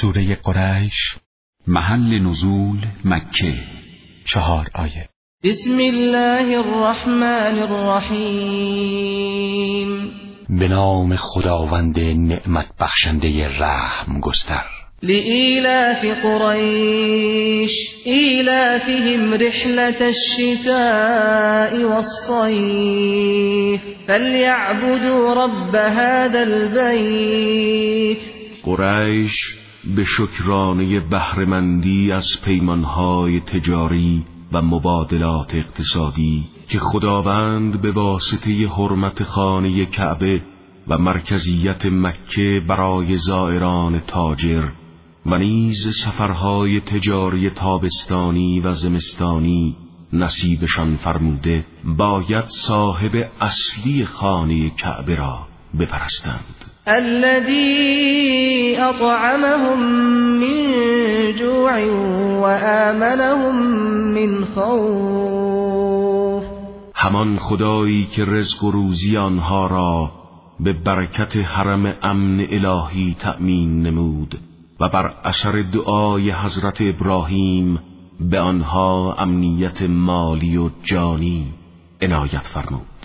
سوره قریش محل نزول مکه چهار آیه. بسم الله الرحمن الرحیم. به نام خداوند نعمت بخشنده رحم گستر. لإيلاف قريش إيلافهم رحلة الشتاء والصيف فليعبدوا رب هذا البيت قریش به شکرانه بهرهمندی از پیمانهای تجاری و مبادلات اقتصادی که خداوند به واسطه حرمت خانه کعبه و مرکزیت مکه برای زائران تاجر و نیز سفرهای تجاری تابستانی و زمستانی نصیبشان فرموده باید صاحب اصلی خانه کعبه را بپرستند. الذي أطعمهم من جوع وآمنهم من خوف. همان خدایی که رزق و روزی آنها را به برکت حرم امن الهی تأمین نمود و بر اثر دعای حضرت ابراهیم به آنها امنیت مالی و جانی عنایت فرمود.